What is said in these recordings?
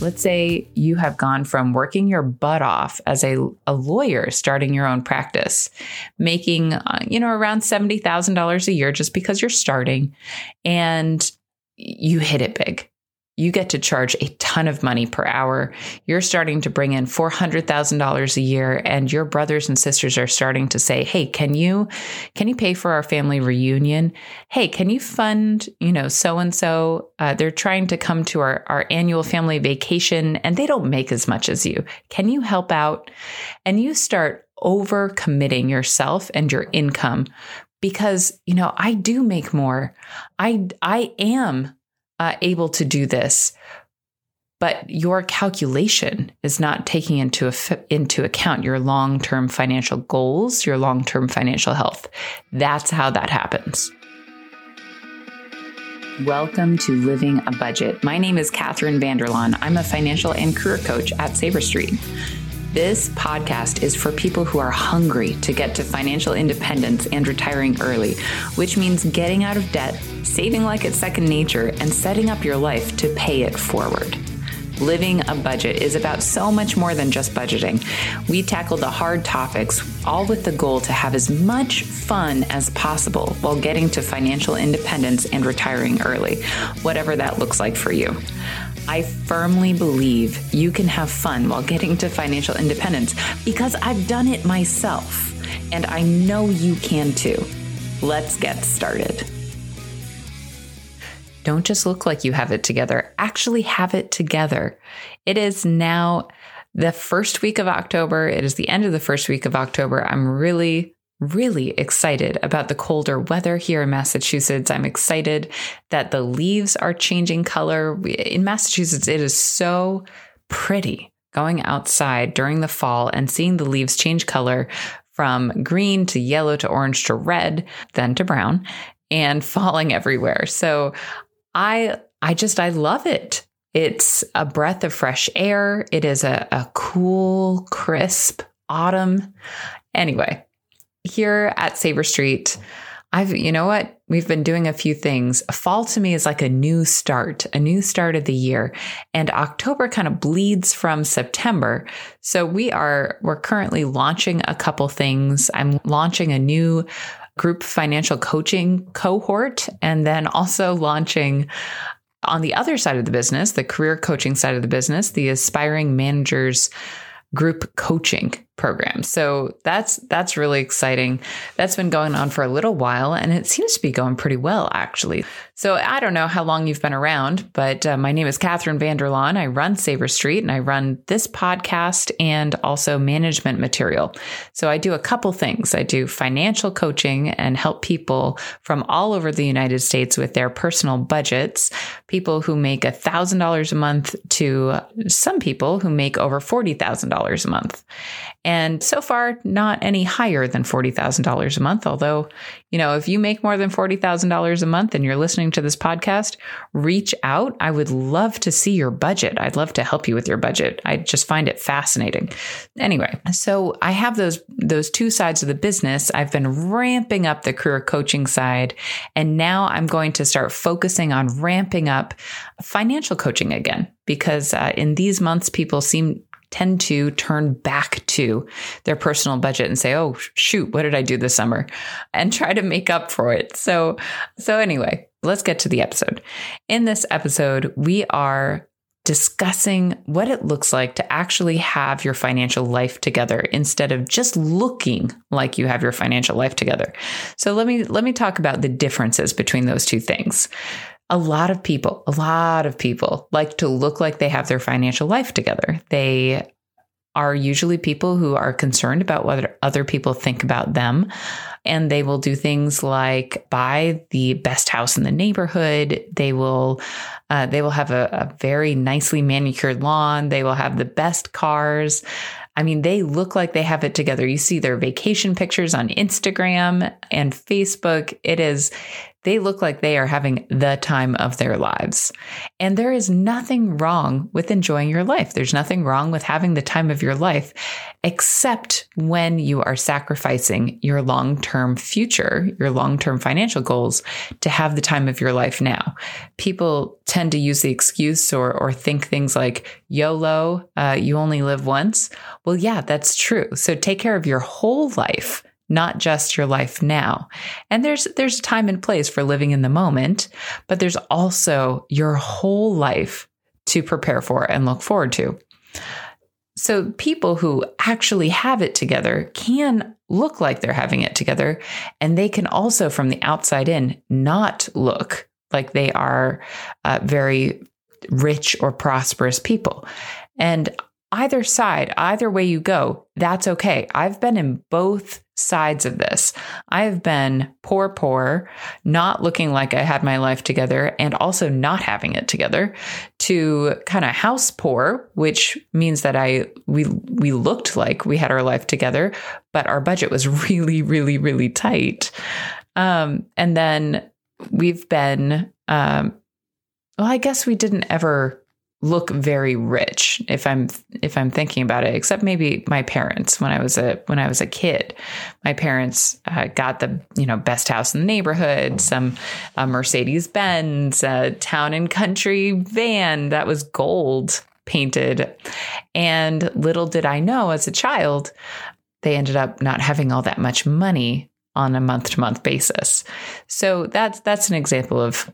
Let's say you have gone from working your butt off as a, a lawyer, starting your own practice, making, uh, you know, around $70,000 a year just because you're starting and you hit it big you get to charge a ton of money per hour. You're starting to bring in $400,000 a year and your brothers and sisters are starting to say, "Hey, can you can you pay for our family reunion? Hey, can you fund, you know, so and so? They're trying to come to our our annual family vacation and they don't make as much as you. Can you help out?" And you start over committing yourself and your income because, you know, I do make more. I I am uh, able to do this, but your calculation is not taking into into account your long-term financial goals, your long-term financial health. That's how that happens. Welcome to Living a Budget. My name is Catherine Vanderlaan. I'm a financial and career coach at Savor Street. This podcast is for people who are hungry to get to financial independence and retiring early, which means getting out of debt, saving like it's second nature, and setting up your life to pay it forward. Living a budget is about so much more than just budgeting. We tackle the hard topics, all with the goal to have as much fun as possible while getting to financial independence and retiring early, whatever that looks like for you. I firmly believe you can have fun while getting to financial independence because I've done it myself and I know you can too. Let's get started. Don't just look like you have it together, actually have it together. It is now the first week of October. It is the end of the first week of October. I'm really really excited about the colder weather here in Massachusetts. I'm excited that the leaves are changing color. In Massachusetts, it is so pretty going outside during the fall and seeing the leaves change color from green to yellow to orange to red, then to brown and falling everywhere. So I I just I love it. It's a breath of fresh air. It is a, a cool, crisp autumn. Anyway, here at Savor Street, I've, you know what? We've been doing a few things. Fall to me is like a new start, a new start of the year. And October kind of bleeds from September. So we are, we're currently launching a couple things. I'm launching a new group financial coaching cohort and then also launching on the other side of the business, the career coaching side of the business, the aspiring managers group coaching program. So that's that's really exciting. That's been going on for a little while and it seems to be going pretty well actually. So I don't know how long you've been around, but uh, my name is Catherine Vanderlaan. I run Savor Street and I run this podcast and also management material. So I do a couple things. I do financial coaching and help people from all over the United States with their personal budgets. People who make $1,000 a month to some people who make over $40,000 a month. So far, not any higher than $40,000 a month. Although, you know, if you make more than $40,000 a month and you're listening to this podcast, reach out. I would love to see your budget. I'd love to help you with your budget. I just find it fascinating. Anyway, so I have those, those two sides of the business. I've been ramping up the career coaching side. And now I'm going to start focusing on ramping up financial coaching again because uh, in these months, people seem tend to turn back to their personal budget and say, "Oh, shoot, what did I do this summer?" and try to make up for it. So, so anyway, let's get to the episode. In this episode, we are discussing what it looks like to actually have your financial life together instead of just looking like you have your financial life together. So let me let me talk about the differences between those two things a lot of people, a lot of people like to look like they have their financial life together. They are usually people who are concerned about what other people think about them. And they will do things like buy the best house in the neighborhood. They will, uh, they will have a, a very nicely manicured lawn. They will have the best cars. I mean, they look like they have it together. You see their vacation pictures on Instagram and Facebook. It is, they look like they are having the time of their lives. And there is nothing wrong with enjoying your life. There's nothing wrong with having the time of your life, except when you are sacrificing your long term future, your long term financial goals to have the time of your life now. People tend to use the excuse or, or think things like YOLO, uh, you only live once. Well, yeah, that's true. So take care of your whole life not just your life now. And there's there's time and place for living in the moment, but there's also your whole life to prepare for and look forward to. So people who actually have it together can look like they're having it together and they can also from the outside in not look like they are uh, very rich or prosperous people. And either side, either way you go, that's okay. I've been in both sides of this. I've been poor, poor, not looking like I had my life together and also not having it together to kind of house poor, which means that I, we, we looked like we had our life together, but our budget was really, really, really tight. Um, and then we've been, um, well, I guess we didn't ever look very rich if i'm if i'm thinking about it except maybe my parents when i was a when i was a kid. My parents uh, got the you know best house in the neighborhood some mercedes benz a town and country van that was gold painted. And little did i know as a child they ended up not having all that much money on a month to month basis. So that's that's an example of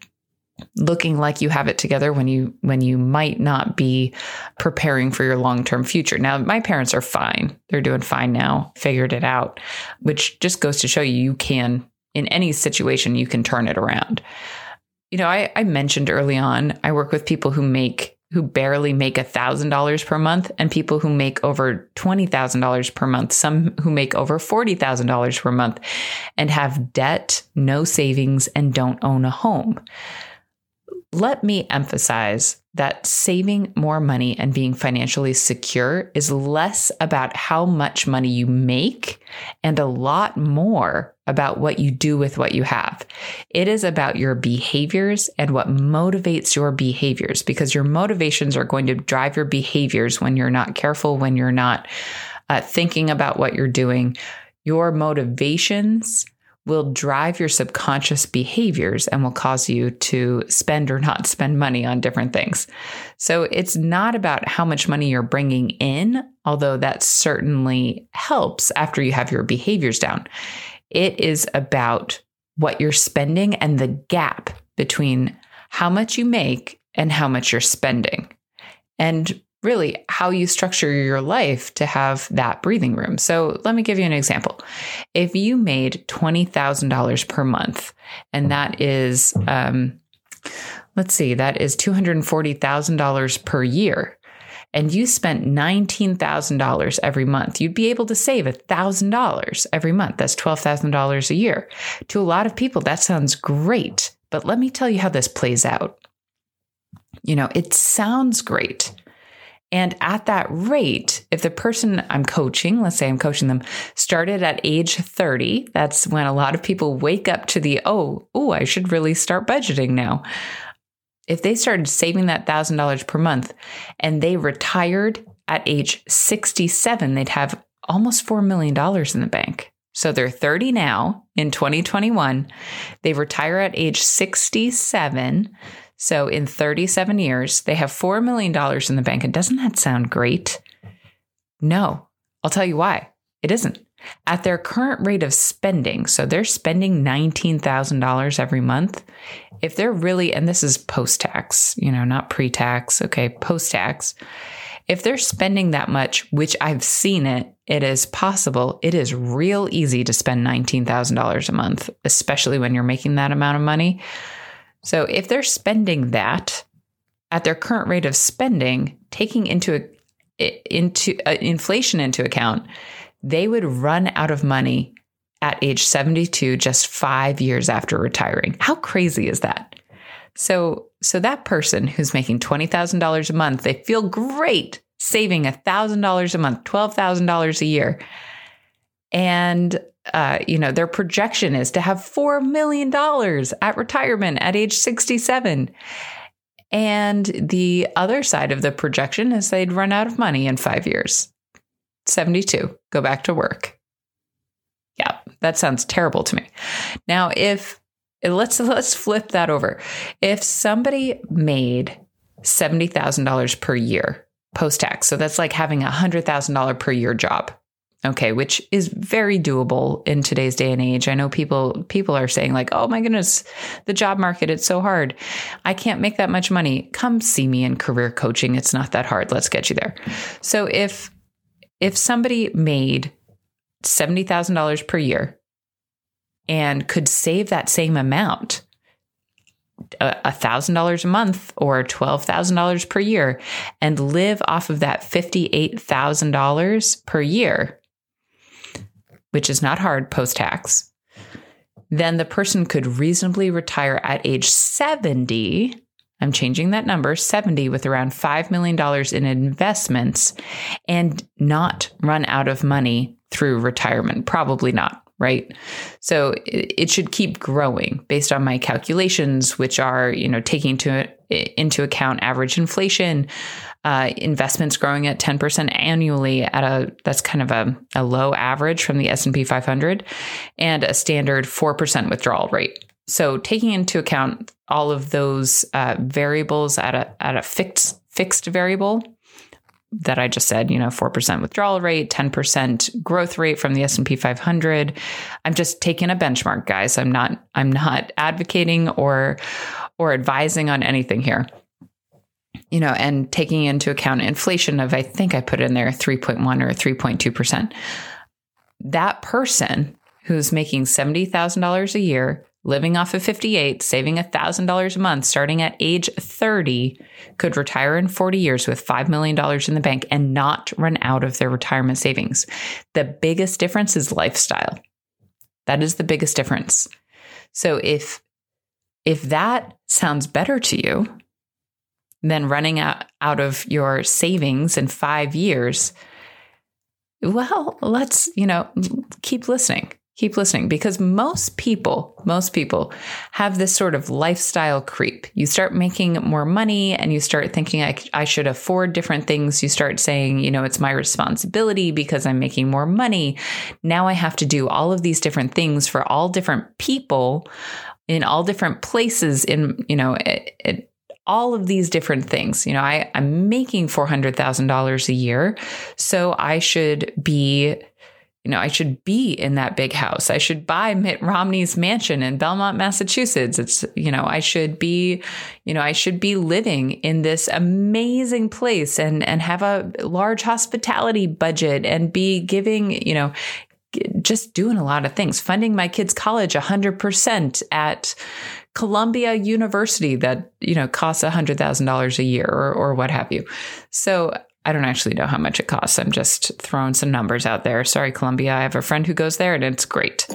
looking like you have it together when you when you might not be preparing for your long-term future. Now, my parents are fine. They're doing fine now, figured it out, which just goes to show you you can in any situation you can turn it around. You know, I, I mentioned early on, I work with people who make who barely make a thousand dollars per month and people who make over twenty thousand dollars per month, some who make over forty thousand dollars per month and have debt, no savings, and don't own a home. Let me emphasize that saving more money and being financially secure is less about how much money you make and a lot more about what you do with what you have. It is about your behaviors and what motivates your behaviors because your motivations are going to drive your behaviors when you're not careful, when you're not uh, thinking about what you're doing. Your motivations will drive your subconscious behaviors and will cause you to spend or not spend money on different things. So it's not about how much money you're bringing in, although that certainly helps after you have your behaviors down. It is about what you're spending and the gap between how much you make and how much you're spending. And really how you structure your life to have that breathing room. So let me give you an example. If you made $20,000 per month, and that is, um, let's see, that is $240,000 per year, and you spent $19,000 every month, you'd be able to save $1,000 every month. That's $12,000 a year. To a lot of people, that sounds great. But let me tell you how this plays out. You know, it sounds great and at that rate, if the person I'm coaching, let's say I'm coaching them, started at age 30, that's when a lot of people wake up to the, oh, oh, I should really start budgeting now. If they started saving that $1,000 per month and they retired at age 67, they'd have almost $4 million in the bank. So they're 30 now in 2021. They retire at age 67. So in 37 years, they have $4 million in the bank. And doesn't that sound great? No, I'll tell you why. It isn't. At their current rate of spending, so they're spending $19,000 every month. If they're really, and this is post tax, you know, not pre tax, okay, post tax. If they're spending that much, which I've seen it, it is possible. It is real easy to spend $19,000 a month, especially when you're making that amount of money. So if they're spending that at their current rate of spending, taking into into uh, inflation into account, they would run out of money at age 72 just 5 years after retiring. How crazy is that? So so that person who's making $20,000 a month, they feel great saving $1,000 a month, $12,000 a year. And uh, you know, their projection is to have $4 million at retirement at age 67. And the other side of the projection is they'd run out of money in five years. 72, go back to work. Yeah, that sounds terrible to me. Now, if let's let's flip that over. If somebody made $70,000 per year post tax, so that's like having a $100,000 per year job okay which is very doable in today's day and age. I know people people are saying like oh my goodness the job market it's so hard. I can't make that much money. Come see me in career coaching. It's not that hard. Let's get you there. So if if somebody made $70,000 per year and could save that same amount uh, $1,000 a month or $12,000 per year and live off of that $58,000 per year, which is not hard post tax, then the person could reasonably retire at age 70. I'm changing that number 70 with around $5 million in investments and not run out of money through retirement. Probably not right? So it should keep growing based on my calculations, which are, you know, taking to, into account average inflation, uh, investments growing at 10% annually at a, that's kind of a, a low average from the S&P 500 and a standard 4% withdrawal rate. So taking into account all of those uh, variables at a, at a fixed, fixed variable, that I just said, you know, 4% withdrawal rate, 10% growth rate from the S&P 500. I'm just taking a benchmark, guys. I'm not I'm not advocating or or advising on anything here. You know, and taking into account inflation of I think I put in there 3.1 or 3.2%. That person who's making $70,000 a year living off of 58, saving $1,000 a month starting at age 30, could retire in 40 years with $5 million in the bank and not run out of their retirement savings. The biggest difference is lifestyle. That is the biggest difference. So if if that sounds better to you than running out, out of your savings in 5 years, well, let's, you know, keep listening keep listening because most people, most people have this sort of lifestyle creep. You start making more money and you start thinking, I, I, should afford different things. You start saying, you know, it's my responsibility because I'm making more money. Now I have to do all of these different things for all different people in all different places in, you know, it, it, all of these different things. You know, I, I'm making $400,000 a year. So I should be you know, I should be in that big house. I should buy Mitt Romney's mansion in Belmont, Massachusetts. It's, you know, I should be, you know, I should be living in this amazing place and, and have a large hospitality budget and be giving, you know, just doing a lot of things, funding my kids' college 100% at Columbia University that, you know, costs $100,000 a year or, or what have you. So I don't actually know how much it costs. I'm just throwing some numbers out there. Sorry, Columbia. I have a friend who goes there and it's great.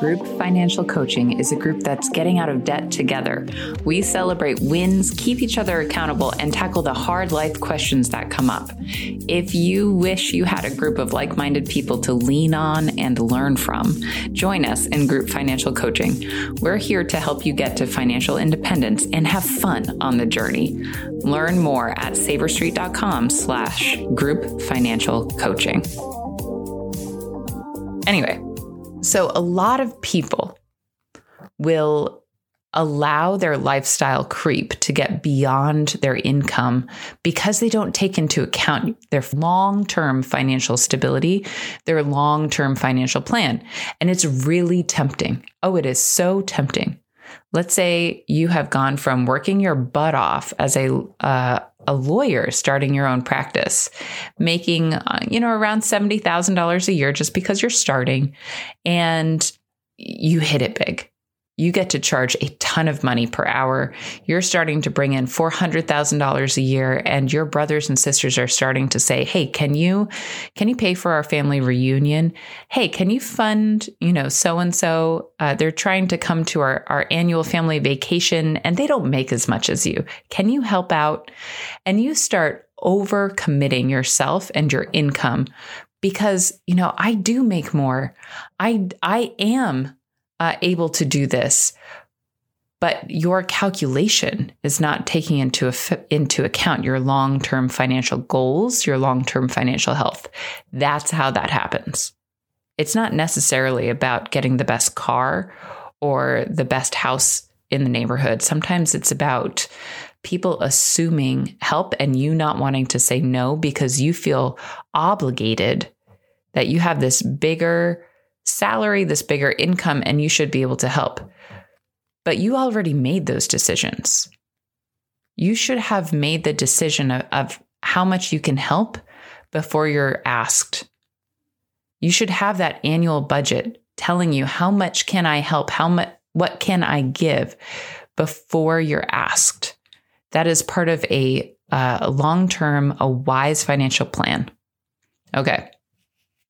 Group Financial Coaching is a group that's getting out of debt together. We celebrate wins, keep each other accountable, and tackle the hard life questions that come up. If you wish you had a group of like minded people to lean on and learn from, join us in Group Financial Coaching. We're here to help you get to financial independence and have fun on the journey. Learn more at savorstreet.com slash group financial coaching. Anyway, so, a lot of people will allow their lifestyle creep to get beyond their income because they don't take into account their long term financial stability, their long term financial plan. And it's really tempting. Oh, it is so tempting. Let's say you have gone from working your butt off as a uh, a lawyer starting your own practice, making, uh, you know, around $70,000 a year just because you're starting and you hit it big you get to charge a ton of money per hour. You're starting to bring in $400,000 a year and your brothers and sisters are starting to say, "Hey, can you can you pay for our family reunion? Hey, can you fund, you know, so and so? They're trying to come to our our annual family vacation and they don't make as much as you. Can you help out?" And you start over committing yourself and your income because, you know, I do make more. I, I am uh, able to do this, but your calculation is not taking into, into account your long term financial goals, your long term financial health. That's how that happens. It's not necessarily about getting the best car or the best house in the neighborhood. Sometimes it's about people assuming help and you not wanting to say no because you feel obligated that you have this bigger salary, this bigger income, and you should be able to help. But you already made those decisions. You should have made the decision of, of how much you can help before you're asked. You should have that annual budget telling you how much can I help? How much what can I give before you're asked? That is part of a uh, long term, a wise financial plan. Okay,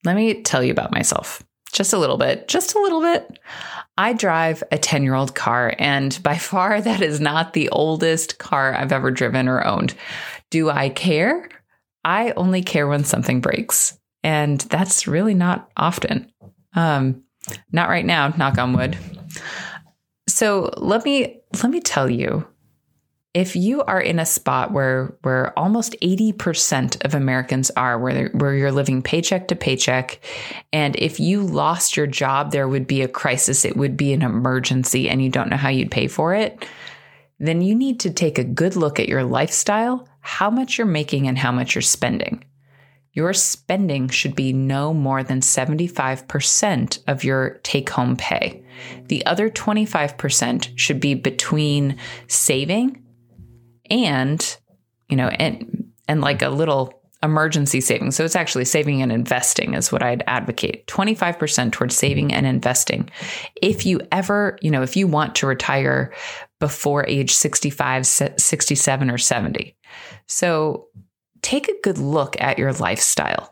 let me tell you about myself just a little bit, just a little bit. I drive a 10 year old car, and by far that is not the oldest car I've ever driven or owned. Do I care? I only care when something breaks, and that's really not often. Um, not right now, knock on wood. So let me let me tell you if you are in a spot where where almost 80% of Americans are where where you're living paycheck to paycheck and if you lost your job there would be a crisis it would be an emergency and you don't know how you'd pay for it then you need to take a good look at your lifestyle how much you're making and how much you're spending your spending should be no more than 75% of your take home pay. The other 25% should be between saving and you know and and like a little emergency savings. So it's actually saving and investing is what I'd advocate. 25% towards saving and investing. If you ever, you know, if you want to retire before age 65, 67 or 70. So take a good look at your lifestyle.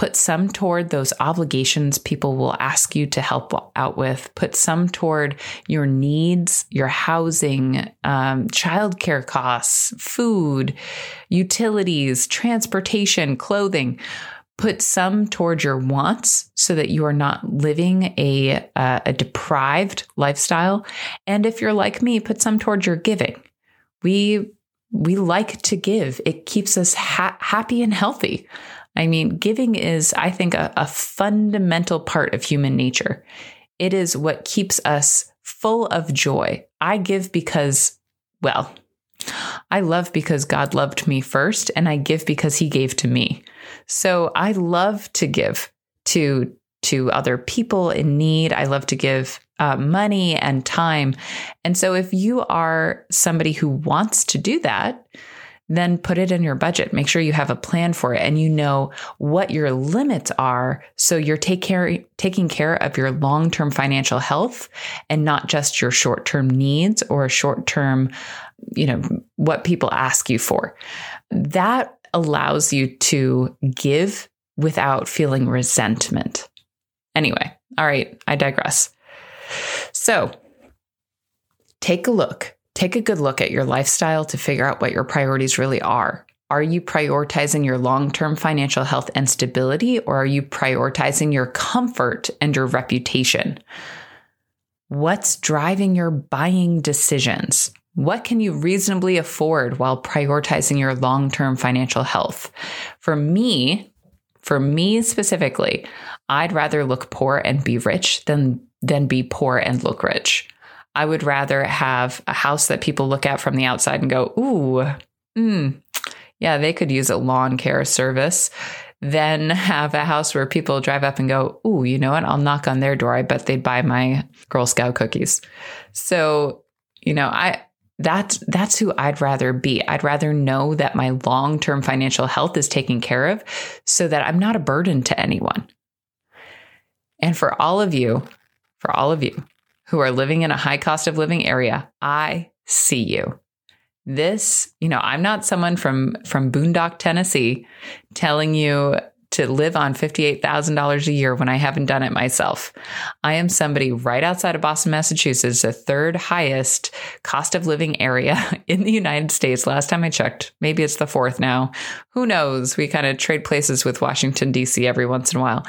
Put some toward those obligations people will ask you to help out with. Put some toward your needs, your housing, um, childcare costs, food, utilities, transportation, clothing. Put some toward your wants so that you are not living a, uh, a deprived lifestyle. And if you're like me, put some toward your giving. We we like to give. It keeps us ha- happy and healthy. I mean, giving is, I think, a, a fundamental part of human nature. It is what keeps us full of joy. I give because, well, I love because God loved me first, and I give because He gave to me. So I love to give to to other people in need. I love to give uh, money and time. And so if you are somebody who wants to do that, then put it in your budget. Make sure you have a plan for it and you know what your limits are. So you're take care, taking care of your long term financial health and not just your short term needs or short term, you know, what people ask you for. That allows you to give without feeling resentment. Anyway, all right, I digress. So take a look Take a good look at your lifestyle to figure out what your priorities really are. Are you prioritizing your long term financial health and stability, or are you prioritizing your comfort and your reputation? What's driving your buying decisions? What can you reasonably afford while prioritizing your long term financial health? For me, for me specifically, I'd rather look poor and be rich than, than be poor and look rich. I would rather have a house that people look at from the outside and go, ooh, mm, yeah, they could use a lawn care service than have a house where people drive up and go, ooh, you know what? I'll knock on their door. I bet they'd buy my Girl Scout cookies. So, you know, I, that's that's who I'd rather be. I'd rather know that my long-term financial health is taken care of so that I'm not a burden to anyone. And for all of you, for all of you who are living in a high cost of living area, I see you. This, you know, I'm not someone from from Boondock, Tennessee telling you to live on $58,000 a year when I haven't done it myself. I am somebody right outside of Boston, Massachusetts, the third highest cost of living area in the United States. Last time I checked, maybe it's the fourth now. Who knows? We kind of trade places with Washington, D.C. every once in a while.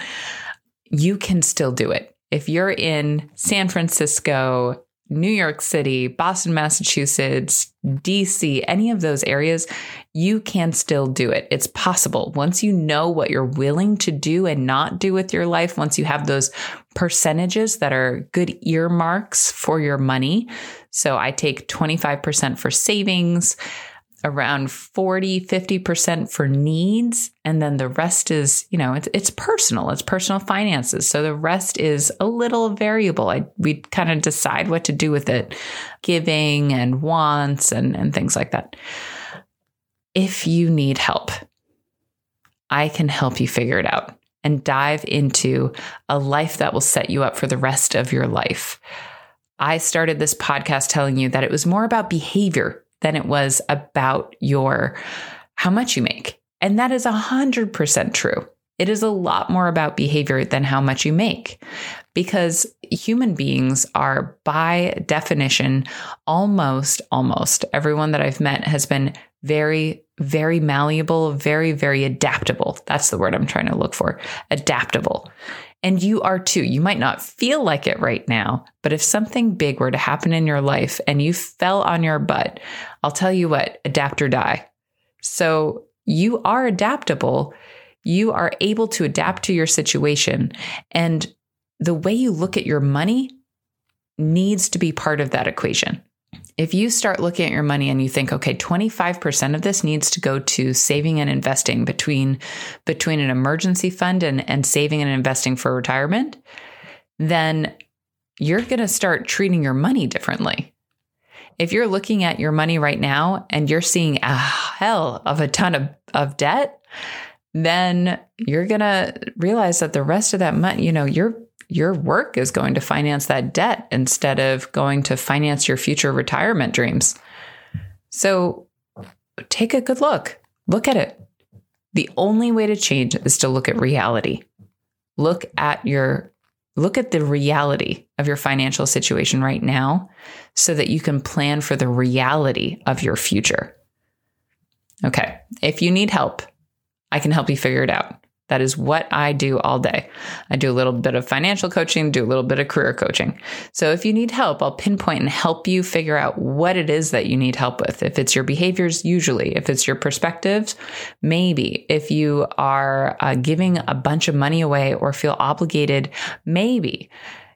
You can still do it. If you're in San Francisco, New York City, Boston, Massachusetts, DC, any of those areas, you can still do it. It's possible. Once you know what you're willing to do and not do with your life, once you have those percentages that are good earmarks for your money. So I take 25% for savings, around 40, 50% for needs. And then the rest is, you know, it's, it's personal, it's personal finances. So the rest is a little variable. I, we kind of decide what to do with it, giving and wants and, and things like that. If you need help, I can help you figure it out and dive into a life that will set you up for the rest of your life. I started this podcast telling you that it was more about behavior than it was about your how much you make. And that is 100% true. It is a lot more about behavior than how much you make because human beings are by definition almost almost everyone that I've met has been very very malleable, very very adaptable. That's the word I'm trying to look for. Adaptable. And you are too. You might not feel like it right now, but if something big were to happen in your life and you fell on your butt, I'll tell you what, adapt or die. So you are adaptable. You are able to adapt to your situation. And the way you look at your money needs to be part of that equation. If you start looking at your money and you think, okay, 25% of this needs to go to saving and investing between, between an emergency fund and, and saving and investing for retirement, then you're going to start treating your money differently. If you're looking at your money right now and you're seeing a hell of a ton of, of debt, then you're going to realize that the rest of that money, you know, you're your work is going to finance that debt instead of going to finance your future retirement dreams. So take a good look. Look at it. The only way to change is to look at reality. Look at your look at the reality of your financial situation right now so that you can plan for the reality of your future. Okay. If you need help, I can help you figure it out. That is what I do all day. I do a little bit of financial coaching, do a little bit of career coaching. So if you need help, I'll pinpoint and help you figure out what it is that you need help with. If it's your behaviors, usually. If it's your perspectives, maybe. If you are uh, giving a bunch of money away or feel obligated, maybe.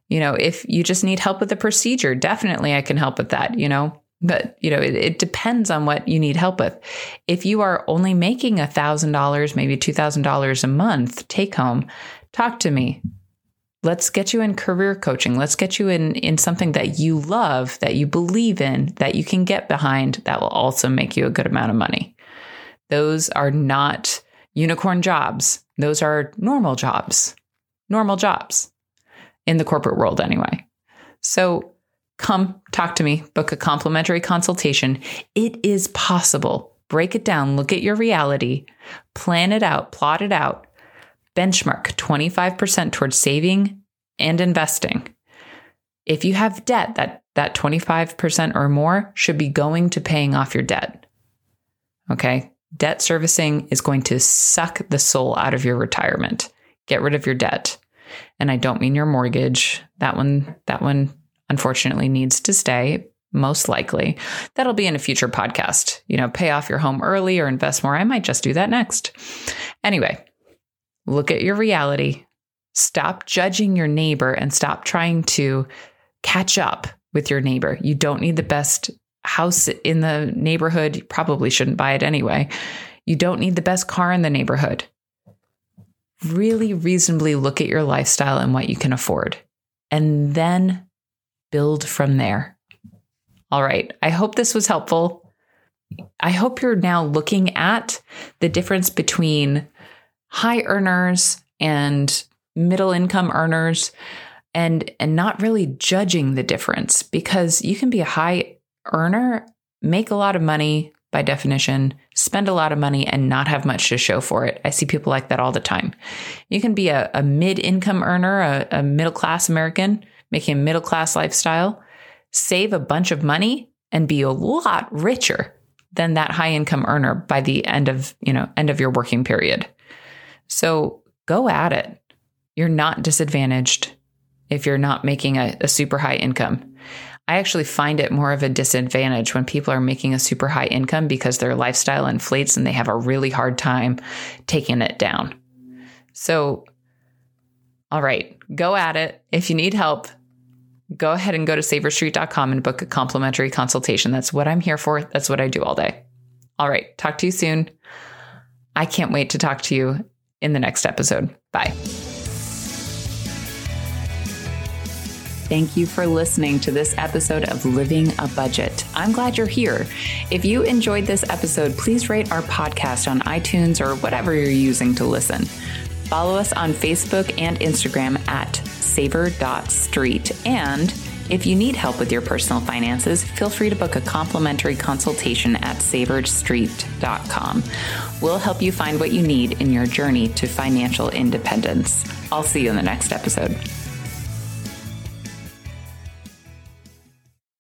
You know, if you just need help with the procedure, definitely I can help with that. You know, but you know it, it, depends on what you need help with. If you are only making a thousand dollars maybe two thousand dollars a month take home talk to me. Let's get you in career coaching. Let's get you in in something that you love that you believe in that you can get behind that will also make you a good amount of money. Those are not unicorn jobs. Those are normal jobs. Normal jobs in the corporate world anyway. So Come talk to me, book a complimentary consultation. It is possible. Break it down, look at your reality, plan it out, plot it out, benchmark 25% towards saving and investing. If you have debt, that, that 25% or more should be going to paying off your debt. Okay. Debt servicing is going to suck the soul out of your retirement. Get rid of your debt. And I don't mean your mortgage. That one, that one unfortunately needs to stay most likely. That'll be in a future podcast. You know, pay off your home early or invest more. I might just do that next. Anyway, look at your reality. Stop judging your neighbor and stop trying to catch up with your neighbor. You don't need the best house in the neighborhood. You probably shouldn't buy it anyway. You don't need the best car in the neighborhood. Really reasonably look at your lifestyle and what you can afford. And then build from there. All right. I hope this was helpful. I hope you're now looking at the difference between high earners and middle income earners and and not really judging the difference because you can be a high earner, make a lot of money, by definition, spend a lot of money and not have much to show for it. I see people like that all the time. You can be a, a mid income earner, a, a middle class American making a middle class lifestyle, save a bunch of money and be a lot richer than that high income earner by the end of, you know, end of your working period. So go at it. You're not disadvantaged if you're not making a, a super high income. I actually find it more of a disadvantage when people are making a super high income because their lifestyle inflates and they have a really hard time taking it down. So, all right, go at it. If you need help, go ahead and go to savorstreet.com and book a complimentary consultation. That's what I'm here for. That's what I do all day. All right, talk to you soon. I can't wait to talk to you in the next episode. Bye. Thank you for listening to this episode of Living a Budget. I'm glad you're here. If you enjoyed this episode, please rate our podcast on iTunes or whatever you're using to listen. Follow us on Facebook and Instagram at savor.street. And if you need help with your personal finances, feel free to book a complimentary consultation at savorstreet.com. We'll help you find what you need in your journey to financial independence. I'll see you in the next episode.